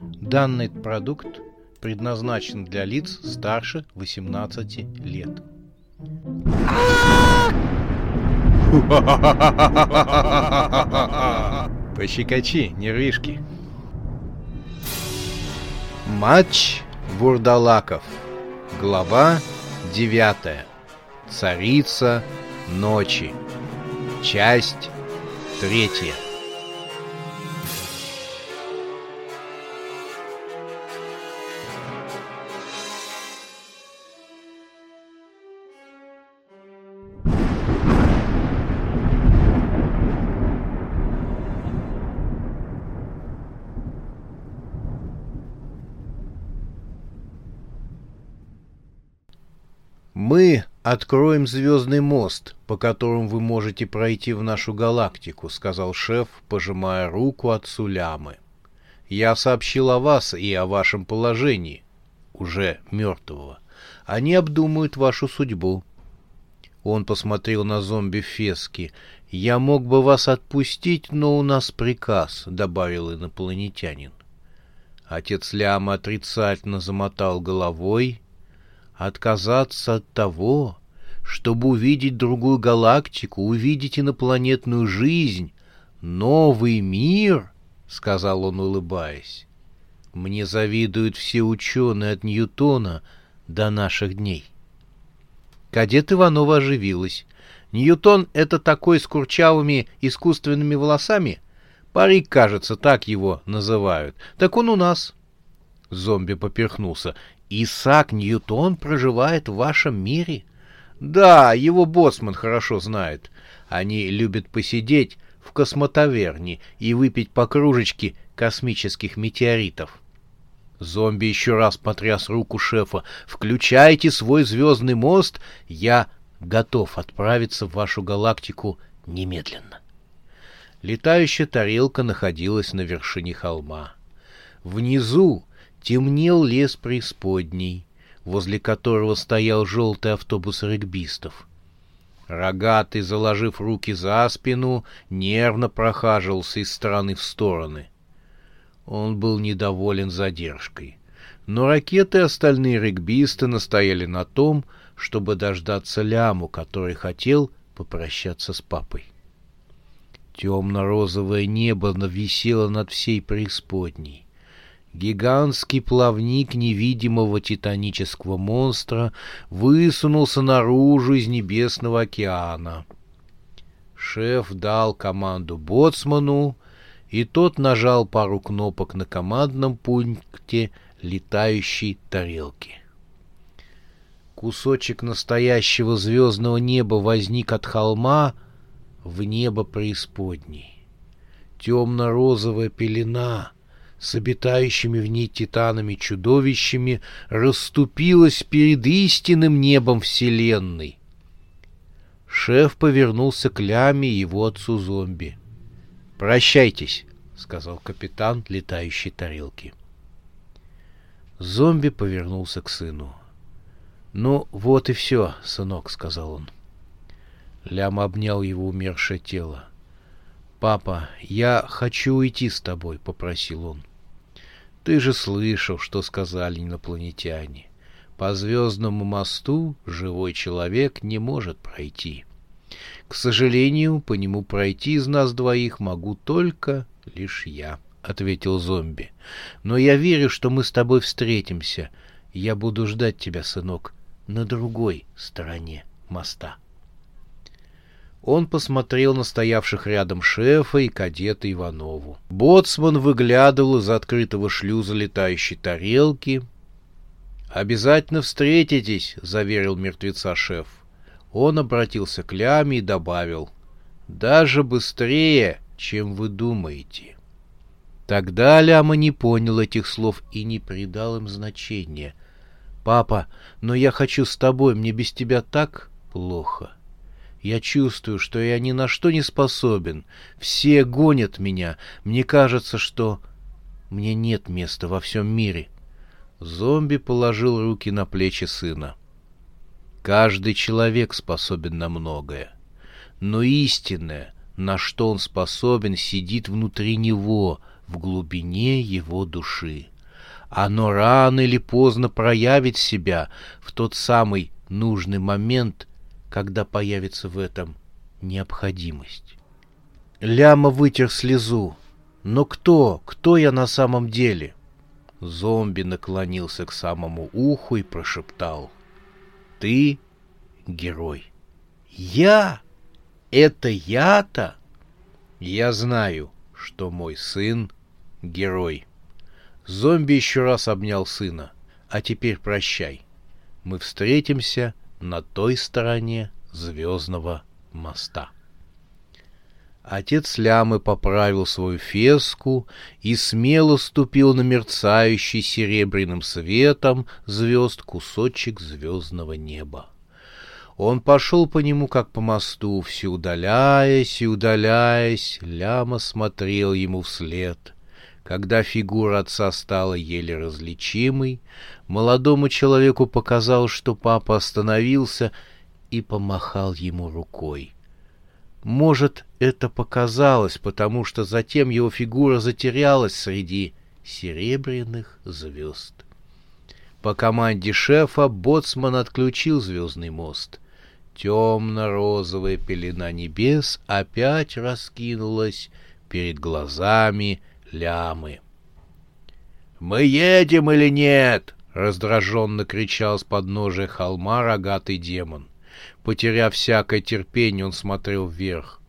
Данный продукт предназначен для лиц старше 18 лет. Пощекочи, нервишки. Матч Бурдалаков. Глава 9. Царица ночи. Часть третья. Откроем звездный мост, по которому вы можете пройти в нашу галактику, сказал шеф, пожимая руку отцу Лямы. Я сообщил о вас и о вашем положении, уже мертвого. Они обдумают вашу судьбу. Он посмотрел на зомби Фески. «Я мог бы вас отпустить, но у нас приказ», — добавил инопланетянин. Отец Ляма отрицательно замотал головой отказаться от того, чтобы увидеть другую галактику, увидеть инопланетную жизнь, новый мир, — сказал он, улыбаясь. Мне завидуют все ученые от Ньютона до наших дней. Кадет Иванова оживилась. Ньютон — это такой с курчавыми искусственными волосами? Парик, кажется, так его называют. Так он у нас. Зомби поперхнулся. Исаак Ньютон проживает в вашем мире? Да, его боцман хорошо знает. Они любят посидеть в космотаверне и выпить по кружечке космических метеоритов. Зомби еще раз потряс руку шефа. «Включайте свой звездный мост, я готов отправиться в вашу галактику немедленно». Летающая тарелка находилась на вершине холма. Внизу темнел лес преисподней, возле которого стоял желтый автобус регбистов. Рогатый, заложив руки за спину, нервно прохаживался из стороны в стороны. Он был недоволен задержкой. Но ракеты и остальные регбисты настояли на том, чтобы дождаться ляму, который хотел попрощаться с папой. Темно-розовое небо нависело над всей преисподней. Гигантский плавник невидимого титанического монстра высунулся наружу из небесного океана. Шеф дал команду боцману, и тот нажал пару кнопок на командном пункте летающей тарелки. Кусочек настоящего звездного неба возник от холма в небо преисподней. Темно-розовая пелена — с обитающими в ней титанами-чудовищами расступилась перед истинным небом Вселенной. Шеф повернулся к Ляме и его отцу-зомби. «Прощайтесь», — сказал капитан летающей тарелки. Зомби повернулся к сыну. «Ну, вот и все, сынок», — сказал он. Лям обнял его умершее тело. «Папа, я хочу уйти с тобой», — попросил он. «Ты же слышал, что сказали инопланетяне. По звездному мосту живой человек не может пройти. К сожалению, по нему пройти из нас двоих могу только лишь я», — ответил зомби. «Но я верю, что мы с тобой встретимся. Я буду ждать тебя, сынок, на другой стороне моста». Он посмотрел на стоявших рядом шефа и кадета Иванову. Боцман выглядывал из открытого шлюза летающей тарелки. «Обязательно встретитесь», — заверил мертвеца шеф. Он обратился к Ляме и добавил. «Даже быстрее, чем вы думаете». Тогда Ляма не понял этих слов и не придал им значения. «Папа, но я хочу с тобой, мне без тебя так плохо». Я чувствую, что я ни на что не способен. Все гонят меня. Мне кажется, что мне нет места во всем мире. Зомби положил руки на плечи сына. Каждый человек способен на многое. Но истинное, на что он способен, сидит внутри него, в глубине его души. Оно рано или поздно проявит себя в тот самый нужный момент, когда появится в этом необходимость. Ляма вытер слезу. Но кто, кто я на самом деле? Зомби наклонился к самому уху и прошептал. Ты герой. Я? Это я-то? Я знаю, что мой сын — герой. Зомби еще раз обнял сына. А теперь прощай. Мы встретимся на той стороне звездного моста. Отец Лямы поправил свою феску и смело ступил на мерцающий серебряным светом звезд кусочек звездного неба. Он пошел по нему, как по мосту, все удаляясь и удаляясь, Ляма смотрел ему вслед. Когда фигура отца стала еле различимой, молодому человеку показалось, что папа остановился и помахал ему рукой. Может, это показалось, потому что затем его фигура затерялась среди серебряных звезд. По команде шефа боцман отключил звездный мост — темно-розовая пелена небес опять раскинулась перед глазами лямы. «Мы едем или нет?» — раздраженно кричал с подножия холма рогатый демон. Потеряв всякое терпение, он смотрел вверх.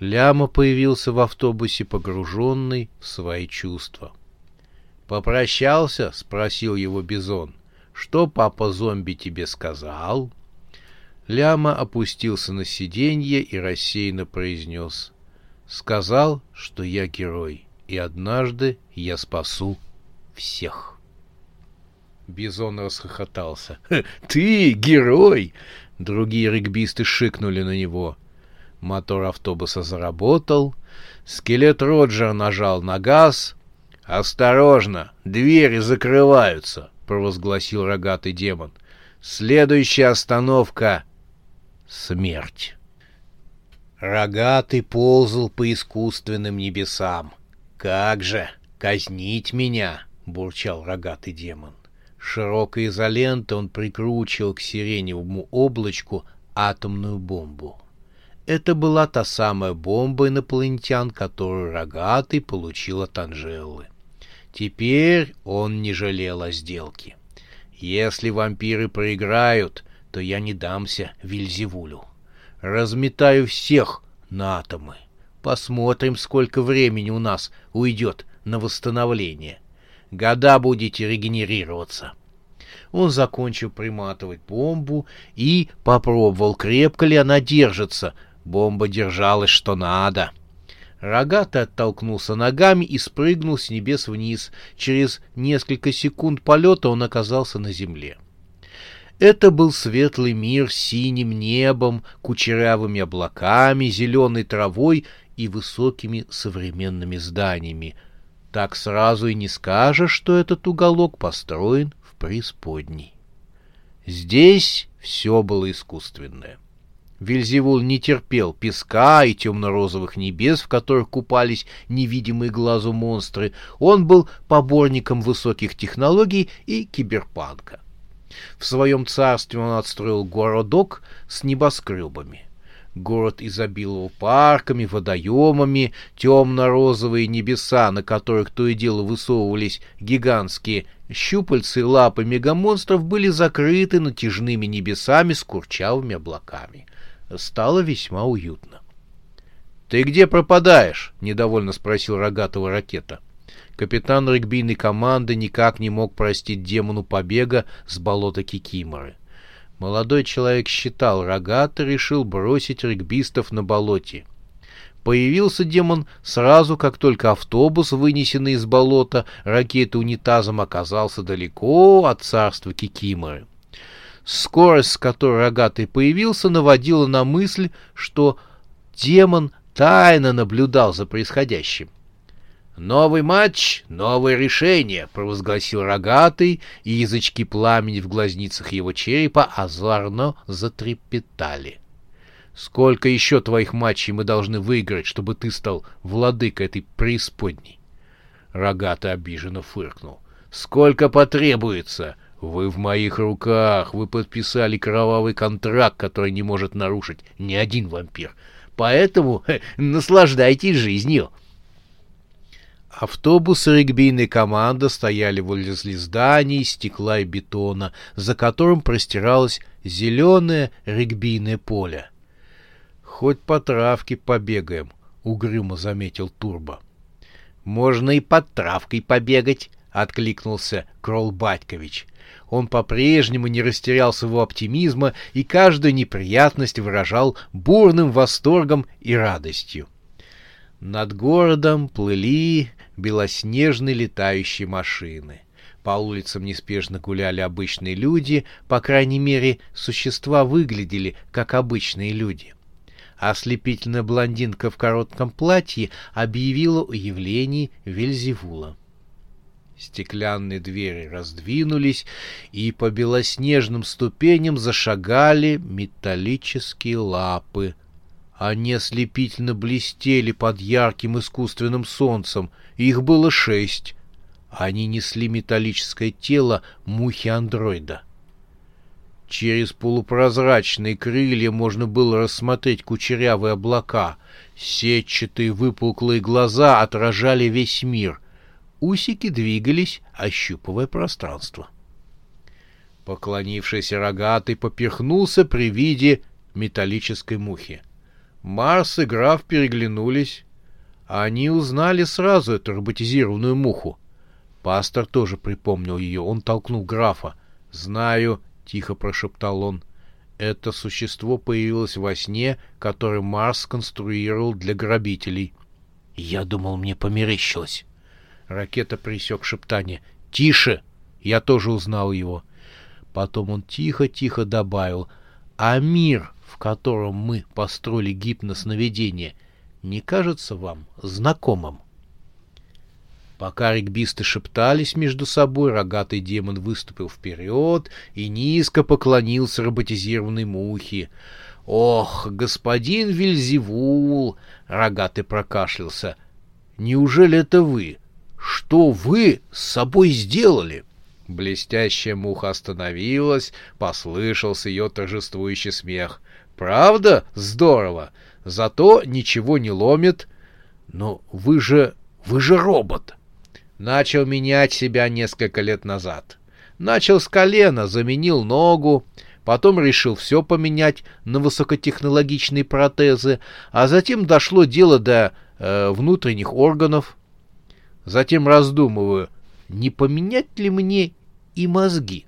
Ляма появился в автобусе, погруженный в свои чувства. «Попрощался?» — спросил его Бизон. «Что папа зомби тебе сказал?» Ляма опустился на сиденье и рассеянно произнес. «Сказал, что я герой, и однажды я спасу всех». Бизон расхохотался. «Ты герой!» Другие регбисты шикнули на него. Мотор автобуса заработал. Скелет Роджер нажал на газ. «Осторожно! Двери закрываются!» — провозгласил рогатый демон. «Следующая остановка смерть. Рогатый ползал по искусственным небесам. «Как же! Казнить меня!» — бурчал рогатый демон. Широкой изолентой он прикручивал к сиреневому облачку атомную бомбу. Это была та самая бомба инопланетян, которую рогатый получил от Анжелы. Теперь он не жалел о сделке. Если вампиры проиграют, то я не дамся Вильзевулю. Разметаю всех на атомы. Посмотрим, сколько времени у нас уйдет на восстановление. Года будете регенерироваться. Он закончил приматывать бомбу и попробовал, крепко ли она держится. Бомба держалась что надо. Рогатый оттолкнулся ногами и спрыгнул с небес вниз. Через несколько секунд полета он оказался на земле. Это был светлый мир с синим небом, кучерявыми облаками, зеленой травой и высокими современными зданиями. Так сразу и не скажешь, что этот уголок построен в преисподней. Здесь все было искусственное. Вильзевул не терпел песка и темно-розовых небес, в которых купались невидимые глазу монстры. Он был поборником высоких технологий и киберпанка. В своем царстве он отстроил городок с небоскребами. Город изобиловал парками, водоемами, темно-розовые небеса, на которых то и дело высовывались гигантские щупальцы и лапы мегамонстров, были закрыты натяжными небесами с курчавыми облаками. Стало весьма уютно. — Ты где пропадаешь? — недовольно спросил рогатого ракета. — Капитан регбийной команды никак не мог простить демону побега с болота Кикиморы. Молодой человек считал рогато, решил бросить регбистов на болоте. Появился демон сразу, как только автобус, вынесенный из болота ракеты унитазом, оказался далеко от царства Кикиморы. Скорость, с которой рогатый появился, наводила на мысль, что демон тайно наблюдал за происходящим. «Новый матч, новое решение», — провозгласил рогатый, и язычки пламени в глазницах его черепа озорно затрепетали. «Сколько еще твоих матчей мы должны выиграть, чтобы ты стал владыкой этой преисподней? Рогатый обиженно фыркнул. «Сколько потребуется? Вы в моих руках. Вы подписали кровавый контракт, который не может нарушить ни один вампир. Поэтому наслаждайтесь жизнью». Автобус и регбийная команда стояли возле зданий стекла и бетона, за которым простиралось зеленое регбийное поле. «Хоть по травке побегаем», — угрюмо заметил Турбо. «Можно и под травкой побегать», — откликнулся Кролл Батькович. Он по-прежнему не растерял своего оптимизма и каждую неприятность выражал бурным восторгом и радостью. Над городом плыли белоснежные летающие машины. По улицам неспешно гуляли обычные люди, по крайней мере, существа выглядели как обычные люди. Ослепительная блондинка в коротком платье объявила о явлении Вельзевула. Стеклянные двери раздвинулись, и по белоснежным ступеням зашагали металлические лапы. Они ослепительно блестели под ярким искусственным солнцем, их было шесть. Они несли металлическое тело мухи-андроида. Через полупрозрачные крылья можно было рассмотреть кучерявые облака. Сетчатые выпуклые глаза отражали весь мир. Усики двигались, ощупывая пространство. Поклонившийся рогатый поперхнулся при виде металлической мухи. Марс и граф переглянулись. Они узнали сразу эту роботизированную муху. Пастор тоже припомнил ее. Он толкнул графа. «Знаю», — тихо прошептал он. «Это существо появилось во сне, который Марс сконструировал для грабителей». «Я думал, мне померещилось». Ракета присек шептание. «Тише!» Я тоже узнал его. Потом он тихо-тихо добавил. «А мир, в котором мы построили гипносновидение, не кажется вам знакомым?» Пока регбисты шептались между собой, рогатый демон выступил вперед и низко поклонился роботизированной мухе. «Ох, господин Вильзевул!» — рогатый прокашлялся. «Неужели это вы? Что вы с собой сделали?» Блестящая муха остановилась, послышался ее торжествующий смех. «Правда? Здорово! Зато ничего не ломит. Но вы же... вы же робот!» Начал менять себя несколько лет назад. Начал с колена, заменил ногу, потом решил все поменять на высокотехнологичные протезы, а затем дошло дело до э, внутренних органов. Затем раздумываю, не поменять ли мне и мозги?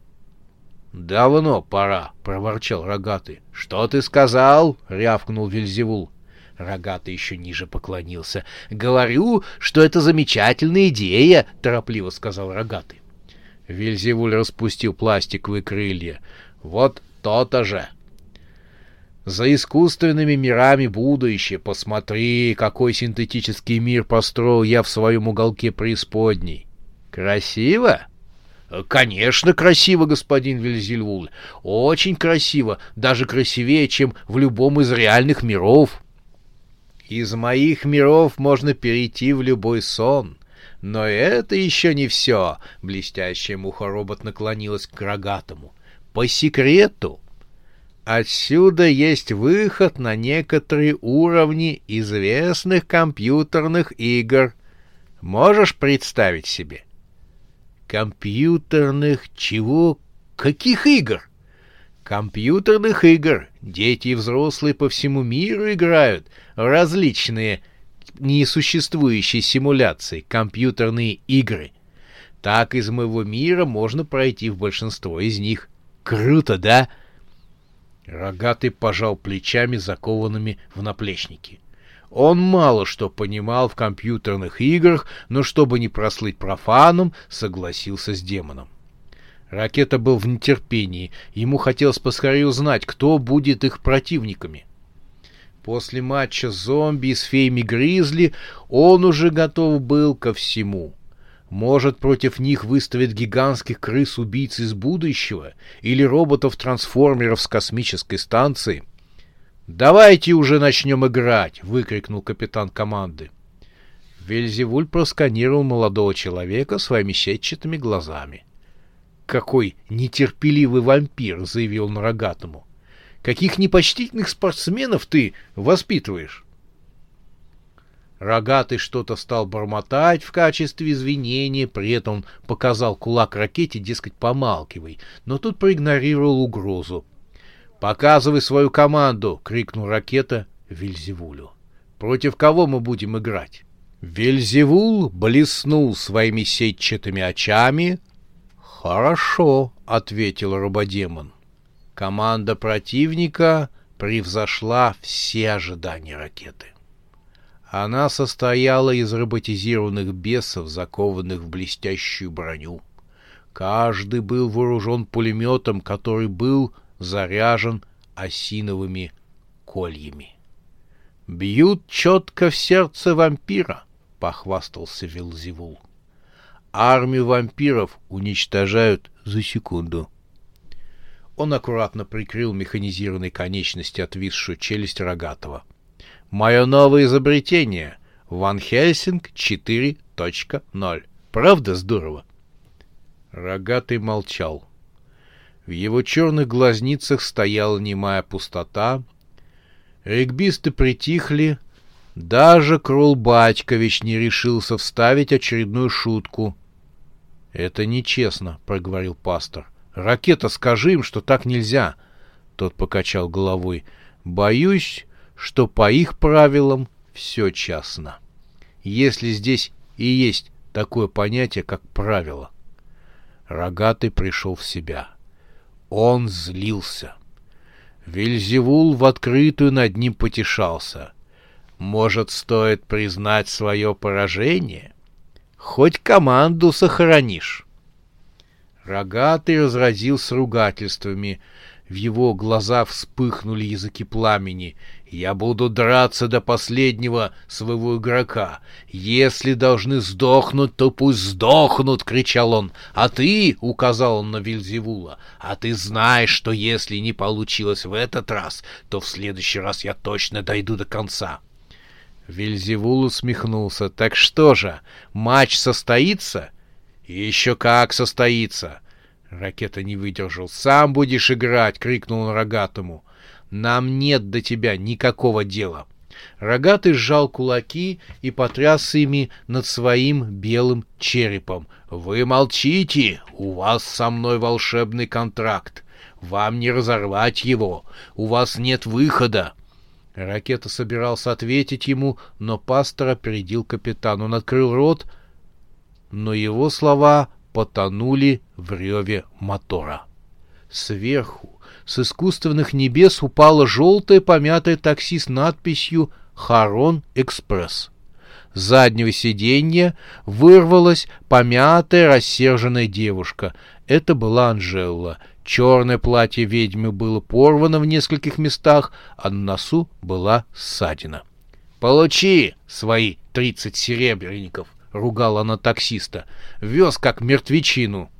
«Давно пора», — проворчал Рогатый. «Что ты сказал?» — рявкнул Вельзевул. Рогатый еще ниже поклонился. «Говорю, что это замечательная идея!» — торопливо сказал Рогатый. Вельзевуль распустил пластиковые крылья. «Вот то-то же!» «За искусственными мирами будущее. Посмотри, какой синтетический мир построил я в своем уголке преисподней. Красиво?» «Конечно, красиво, господин Вельзевуль. Очень красиво. Даже красивее, чем в любом из реальных миров». Из моих миров можно перейти в любой сон. Но это еще не все. Блестящая муха-робот наклонилась к рогатому. По секрету. Отсюда есть выход на некоторые уровни известных компьютерных игр. Можешь представить себе? Компьютерных чего? Каких игр? компьютерных игр. Дети и взрослые по всему миру играют различные несуществующие симуляции, компьютерные игры. Так из моего мира можно пройти в большинство из них. Круто, да? Рогатый пожал плечами, закованными в наплечники. Он мало что понимал в компьютерных играх, но чтобы не прослыть профаном, согласился с демоном. Ракета был в нетерпении. Ему хотелось поскорее узнать, кто будет их противниками. После матча зомби с феями Гризли он уже готов был ко всему. Может, против них выставят гигантских крыс-убийц из будущего или роботов-трансформеров с космической станции. «Давайте уже начнем играть!» — выкрикнул капитан команды. Вельзевуль просканировал молодого человека своими сетчатыми глазами. «Какой нетерпеливый вампир!» — заявил он рогатому. «Каких непочтительных спортсменов ты воспитываешь?» Рогатый что-то стал бормотать в качестве извинения, при этом показал кулак ракете, дескать, помалкивай, но тут проигнорировал угрозу. «Показывай свою команду!» — крикнул ракета Вильзевулю. «Против кого мы будем играть?» Вельзевул блеснул своими сетчатыми очами. «Хорошо», — ответил рободемон. Команда противника превзошла все ожидания ракеты. Она состояла из роботизированных бесов, закованных в блестящую броню. Каждый был вооружен пулеметом, который был заряжен осиновыми кольями. «Бьют четко в сердце вампира», — похвастался Вилзевул. «Армию вампиров уничтожают за секунду». Он аккуратно прикрыл механизированной конечности отвисшую челюсть Рогатого. «Мое новое изобретение — Ван Хельсинг 4.0. Правда здорово?» Рогатый молчал. В его черных глазницах стояла немая пустота. Регбисты притихли, даже Крул Батькович не решился вставить очередную шутку. — Это нечестно, — проговорил пастор. — Ракета, скажи им, что так нельзя. Тот покачал головой. — Боюсь, что по их правилам все частно. Если здесь и есть такое понятие, как правило. Рогатый пришел в себя. Он злился. Вельзевул в открытую над ним потешался — может, стоит признать свое поражение? Хоть команду сохранишь. Рогатый разразился ругательствами. В его глаза вспыхнули языки пламени. «Я буду драться до последнего своего игрока. Если должны сдохнуть, то пусть сдохнут!» — кричал он. «А ты, — указал он на Вильзевула, — а ты знаешь, что если не получилось в этот раз, то в следующий раз я точно дойду до конца. Вильзевул усмехнулся. «Так что же, матч состоится?» «Еще как состоится!» Ракета не выдержал. «Сам будешь играть!» — крикнул он рогатому. «Нам нет до тебя никакого дела!» Рогатый сжал кулаки и потряс ими над своим белым черепом. «Вы молчите! У вас со мной волшебный контракт! Вам не разорвать его! У вас нет выхода!» Ракета собирался ответить ему, но пастор опередил капитан. Он открыл рот, но его слова потонули в реве мотора. Сверху, с искусственных небес, упало желтое помятое такси с надписью «Харон Экспресс». С заднего сиденья вырвалась помятая, рассерженная девушка. Это была Анжела — Черное платье ведьмы было порвано в нескольких местах, а на носу была ссадина. «Получи свои тридцать серебряников!» — ругала она таксиста. «Вез как мертвечину!»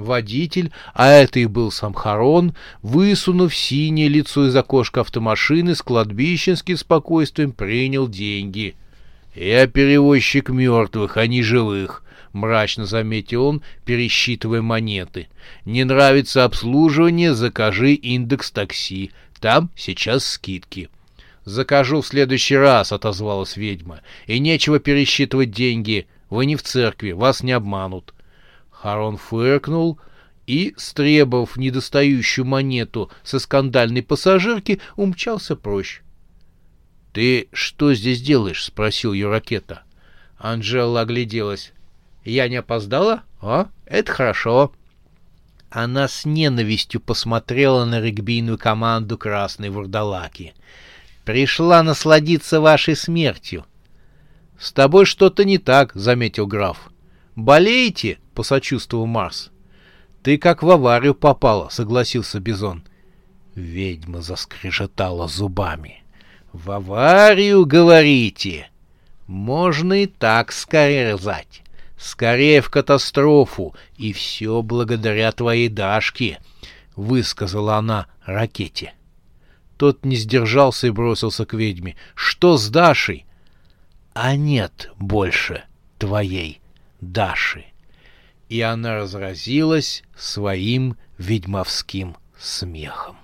Водитель, а это и был сам Харон, высунув синее лицо из окошка автомашины, с кладбищенским спокойствием принял деньги. «Я перевозчик мертвых, а не живых», — мрачно заметил он, пересчитывая монеты. «Не нравится обслуживание, закажи индекс такси. Там сейчас скидки». «Закажу в следующий раз», — отозвалась ведьма. «И нечего пересчитывать деньги. Вы не в церкви, вас не обманут». Харон фыркнул и, стребовав недостающую монету со скандальной пассажирки, умчался прочь. «Ты что здесь делаешь?» — спросил ее ракета. Анжела огляделась. Я не опоздала? О, это хорошо. Она с ненавистью посмотрела на регбийную команду красной вурдалаки. Пришла насладиться вашей смертью. С тобой что-то не так, заметил граф. Болеете? Посочувствовал Марс. Ты как в аварию попала, согласился Бизон. Ведьма заскрежетала зубами. В аварию, говорите? Можно и так сказать. Скорее в катастрофу, и все благодаря твоей Дашке, — высказала она ракете. Тот не сдержался и бросился к ведьме. — Что с Дашей? — а нет больше твоей Даши. И она разразилась своим ведьмовским смехом.